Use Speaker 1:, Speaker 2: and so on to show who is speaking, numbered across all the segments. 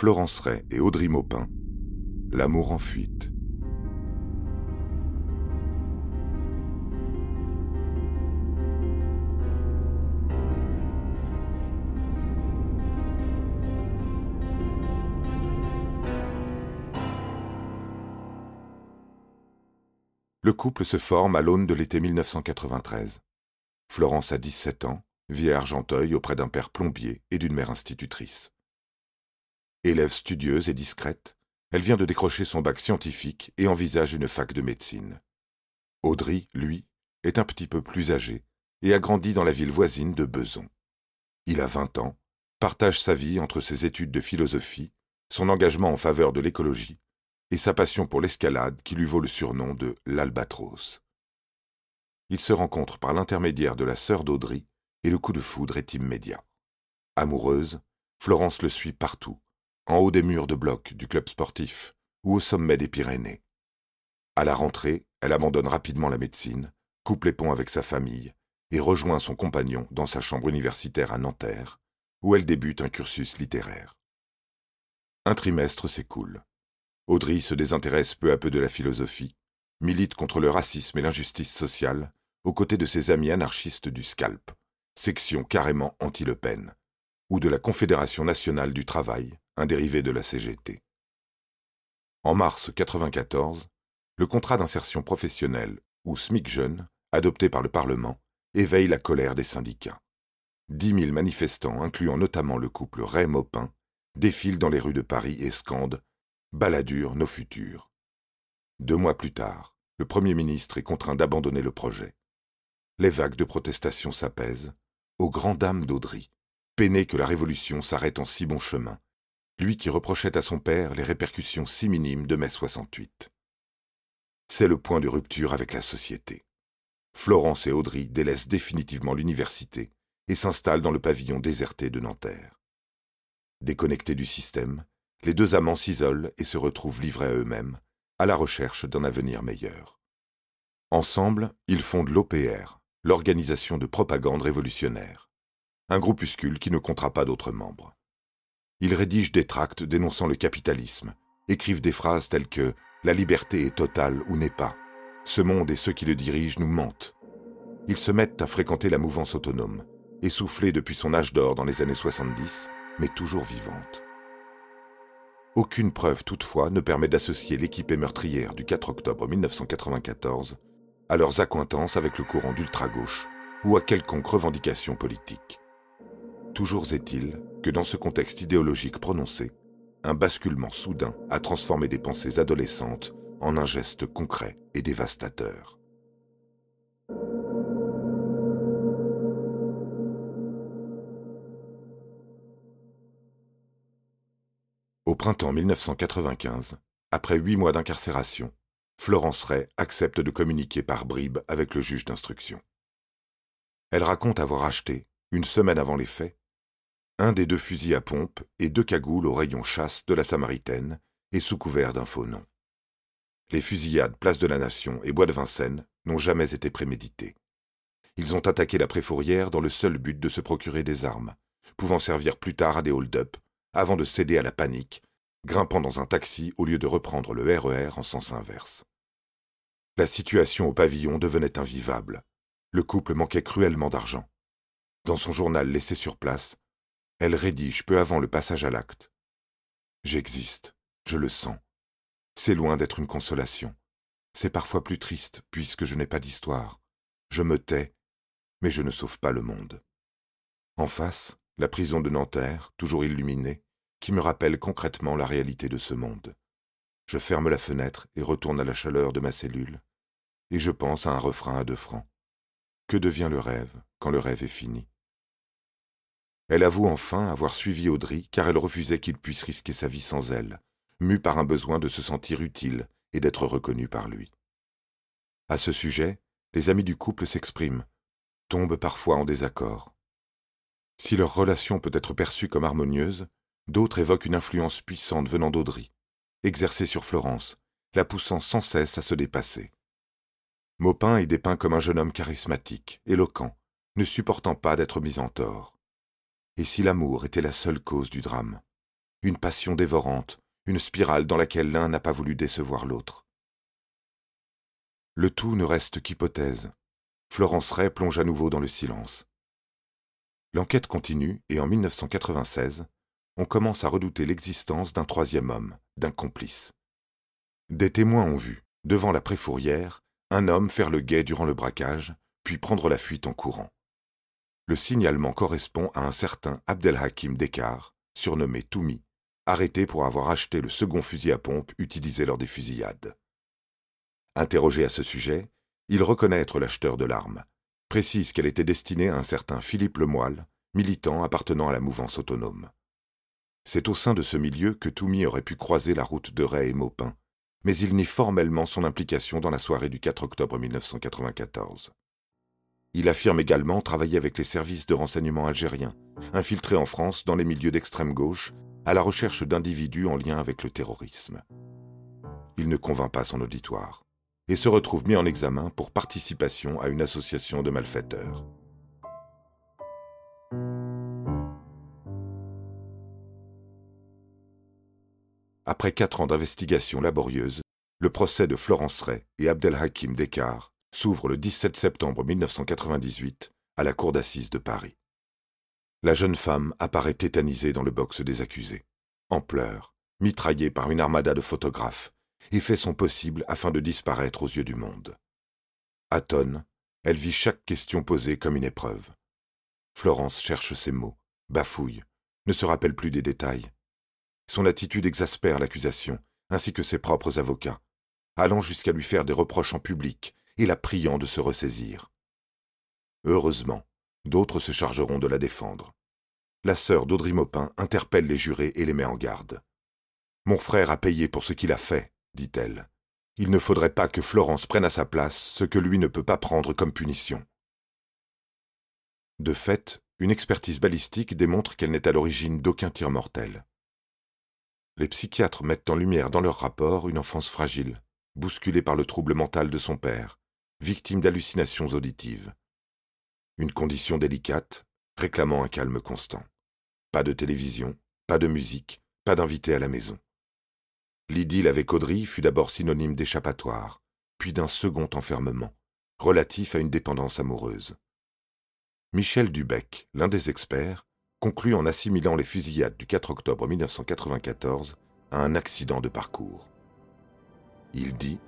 Speaker 1: Florence Ray et Audrey Maupin, L'amour en fuite. Le couple se forme à l'aune de l'été 1993. Florence a 17 ans, vit à Argenteuil auprès d'un père plombier et d'une mère institutrice. Élève studieuse et discrète, elle vient de décrocher son bac scientifique et envisage une fac de médecine. Audrey, lui, est un petit peu plus âgé et a grandi dans la ville voisine de Beson. Il a 20 ans, partage sa vie entre ses études de philosophie, son engagement en faveur de l'écologie et sa passion pour l'escalade qui lui vaut le surnom de l'Albatros. Ils se rencontrent par l'intermédiaire de la sœur d'Audrey et le coup de foudre est immédiat. Amoureuse, Florence le suit partout, en haut des murs de bloc du club sportif ou au sommet des Pyrénées. À la rentrée, elle abandonne rapidement la médecine, coupe les ponts avec sa famille et rejoint son compagnon dans sa chambre universitaire à Nanterre, où elle débute un cursus littéraire. Un trimestre s'écoule. Audrey se désintéresse peu à peu de la philosophie, milite contre le racisme et l'injustice sociale, aux côtés de ses amis anarchistes du SCALP, section carrément anti-Le Pen, ou de la Confédération nationale du travail, un dérivé de la CGT. En mars 1994, le contrat d'insertion professionnelle, ou SMIC jeune, adopté par le Parlement, éveille la colère des syndicats. Dix mille manifestants, incluant notamment le couple Ray-Maupin, défilent dans les rues de Paris et scandent Balladur nos futurs. Deux mois plus tard, le Premier ministre est contraint d'abandonner le projet. Les vagues de protestation s'apaisent, aux grandes dames d'Audry, peiné que la Révolution s'arrête en si bon chemin, lui qui reprochait à son père les répercussions si minimes de mai 68. C'est le point de rupture avec la société. Florence et Audry délaissent définitivement l'université et s'installent dans le pavillon déserté de Nanterre. Déconnectés du système, les deux amants s'isolent et se retrouvent livrés à eux-mêmes, à la recherche d'un avenir meilleur. Ensemble, ils fondent l'OPR, l'Organisation de propagande révolutionnaire, un groupuscule qui ne comptera pas d'autres membres. Ils rédigent des tracts dénonçant le capitalisme, écrivent des phrases telles que La liberté est totale ou n'est pas. Ce monde et ceux qui le dirigent nous mentent. Ils se mettent à fréquenter la mouvance autonome, essoufflée depuis son âge d'or dans les années 70, mais toujours vivante. Aucune preuve toutefois ne permet d'associer l'équipée meurtrière du 4 octobre 1994 à leurs accointances avec le courant d'ultra-gauche ou à quelconque revendication politique. Toujours est-il que dans ce contexte idéologique prononcé, un basculement soudain a transformé des pensées adolescentes en un geste concret et dévastateur. Au printemps 1995, après huit mois d'incarcération, Florence Ray accepte de communiquer par bribes avec le juge d'instruction. Elle raconte avoir acheté, une semaine avant les faits, un des deux fusils à pompe et deux cagoules au rayon chasse de la Samaritaine et sous couvert d'un faux nom. Les fusillades Place de la Nation et Bois de Vincennes n'ont jamais été préméditées. Ils ont attaqué la préfourrière dans le seul but de se procurer des armes, pouvant servir plus tard à des hold-up avant de céder à la panique, grimpant dans un taxi au lieu de reprendre le RER e en sens inverse. La situation au pavillon devenait invivable. Le couple manquait cruellement d'argent. Dans son journal laissé sur place, elle rédige peu avant le passage à l'acte. J'existe, je le sens. C'est loin d'être une consolation. C'est parfois plus triste puisque je n'ai pas d'histoire. Je me tais, mais je ne sauve pas le monde. En face, la prison de Nanterre, toujours illuminée, qui me rappelle concrètement la réalité de ce monde. Je ferme la fenêtre et retourne à la chaleur de ma cellule, et je pense à un refrain à deux francs. Que devient le rêve quand le rêve est fini? Elle avoue enfin avoir suivi Audrey car elle refusait qu'il puisse risquer sa vie sans elle, mue par un besoin de se sentir utile et d'être reconnue par lui. À ce sujet, les amis du couple s'expriment, tombent parfois en désaccord. Si leur relation peut être perçue comme harmonieuse, d'autres évoquent une influence puissante venant d'Audry, exercée sur Florence, la poussant sans cesse à se dépasser. Maupin est dépeint comme un jeune homme charismatique, éloquent, ne supportant pas d'être mis en tort. Et si l'amour était la seule cause du drame? Une passion dévorante, une spirale dans laquelle l'un n'a pas voulu décevoir l'autre. Le tout ne reste qu'hypothèse. Florence Ray plonge à nouveau dans le silence. L'enquête continue et en 1996, on commence à redouter l'existence d'un troisième homme, d'un complice. Des témoins ont vu, devant la préfourrière, un homme faire le guet durant le braquage, puis prendre la fuite en courant. Le signalement correspond à un certain Abdelhakim Dekar, surnommé Toumi, arrêté pour avoir acheté le second fusil à pompe utilisé lors des fusillades. Interrogé à ce sujet, il reconnaît l'acheteur de l'arme, précise qu'elle était destinée à un certain Philippe Lemoyle, militant appartenant à la mouvance autonome. C'est au sein de ce milieu que Toumi aurait pu croiser la route de Ray et Maupin, mais il nie formellement son implication dans la soirée du 4 octobre 1994. Il affirme également travailler avec les services de renseignement algériens, infiltrés en France dans les milieux d'extrême gauche, à la recherche d'individus en lien avec le terrorisme. Il ne convainc pas son auditoire et se retrouve mis en examen pour participation à une association de malfaiteurs. Après quatre ans d'investigation laborieuse, le procès de Florence Ray et Abdelhakim Dekar s'ouvre le 17 septembre 1998 à la cour d'assises de Paris. La jeune femme apparaît tétanisée dans le box des accusés, en pleurs, mitraillée par une armada de photographes, et fait son possible afin de disparaître aux yeux du monde. Atone, elle vit chaque question posée comme une épreuve. Florence cherche ses mots, bafouille, ne se rappelle plus des détails, son attitude exaspère l'accusation, ainsi que ses propres avocats, allant jusqu'à lui faire des reproches en public et la priant de se ressaisir. Heureusement, d'autres se chargeront de la défendre. La sœur d'Audrey Maupin interpelle les jurés et les met en garde. Mon frère a payé pour ce qu'il a fait, dit-elle. Il ne faudrait pas que Florence prenne à sa place ce que lui ne peut pas prendre comme punition. De fait, une expertise balistique démontre qu'elle n'est à l'origine d'aucun tir mortel les psychiatres mettent en lumière dans leur rapport une enfance fragile, bousculée par le trouble mental de son père, victime d'hallucinations auditives. Une condition délicate, réclamant un calme constant. Pas de télévision, pas de musique, pas d'invités à la maison. L'idylle avec Audrey fut d'abord synonyme d'échappatoire, puis d'un second enfermement, relatif à une dépendance amoureuse. Michel Dubec, l'un des experts, conclut en assimilant les fusillades du 4 octobre 1994 à un accident de parcours. Il dit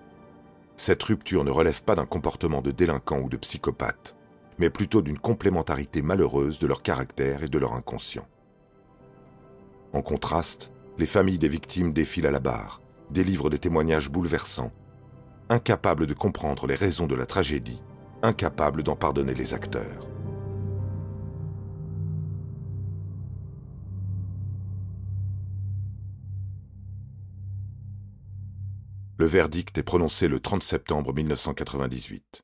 Speaker 1: Cette rupture ne relève pas d'un comportement de délinquant ou de psychopathe, mais plutôt d'une complémentarité malheureuse de leur caractère et de leur inconscient. En contraste, les familles des victimes défilent à la barre, délivrent des témoignages bouleversants, incapables de comprendre les raisons de la tragédie, incapables d'en pardonner les acteurs. Le verdict est prononcé le 30 septembre 1998.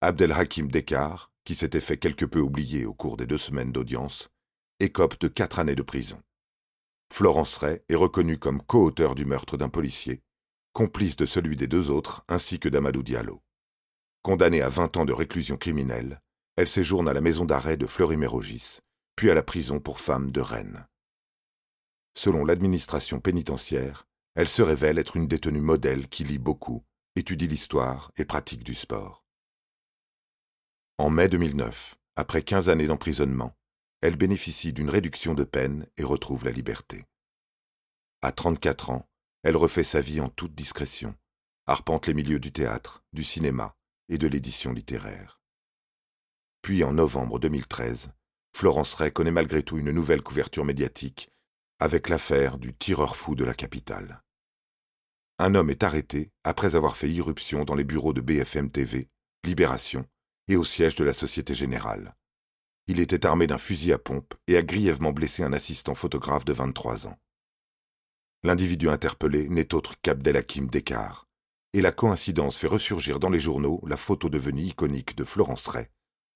Speaker 1: Abdelhakim Dekar, qui s'était fait quelque peu oublier au cours des deux semaines d'audience, écope de quatre années de prison. Florence Ray est reconnue comme co-auteur du meurtre d'un policier, complice de celui des deux autres ainsi que d'Amadou Diallo. Condamnée à 20 ans de réclusion criminelle, elle séjourne à la maison d'arrêt de Fleury-Mérogis, puis à la prison pour femmes de Rennes. Selon l'administration pénitentiaire, elle se révèle être une détenue modèle qui lit beaucoup, étudie l'histoire et pratique du sport. En mai 2009, après 15 années d'emprisonnement, elle bénéficie d'une réduction de peine et retrouve la liberté. À 34 ans, elle refait sa vie en toute discrétion, arpente les milieux du théâtre, du cinéma et de l'édition littéraire. Puis en novembre 2013, Florence Ray connaît malgré tout une nouvelle couverture médiatique avec l'affaire du tireur fou de la capitale un homme est arrêté après avoir fait irruption dans les bureaux de BFM TV, Libération et au siège de la Société Générale. Il était armé d'un fusil à pompe et a grièvement blessé un assistant photographe de 23 ans. L'individu interpellé n'est autre qu'Abdelhakim Dekar, et la coïncidence fait ressurgir dans les journaux la photo devenue iconique de Florence Ray,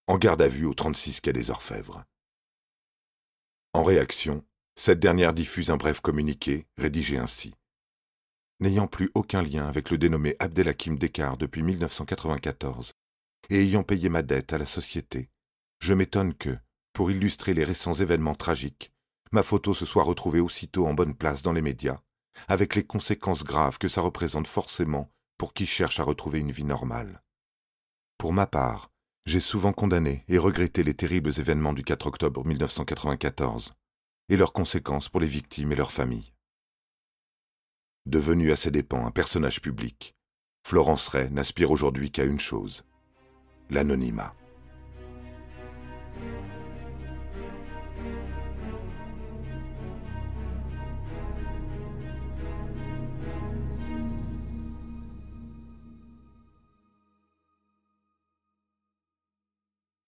Speaker 1: en garde à vue au 36 quai des Orfèvres. En réaction, cette dernière diffuse un bref communiqué rédigé ainsi n'ayant plus aucun lien avec le dénommé Abdelhakim Dekar depuis 1994, et ayant payé ma dette à la société, je m'étonne que, pour illustrer les récents événements tragiques, ma photo se soit retrouvée aussitôt en bonne place dans les médias, avec les conséquences graves que ça représente forcément pour qui cherche à retrouver une vie normale. Pour ma part, j'ai souvent condamné et regretté les terribles événements du 4 octobre 1994 et leurs conséquences pour les victimes et leurs familles. Devenue à ses dépens un personnage public, Florence Ray n'aspire aujourd'hui qu'à une chose, l'anonymat.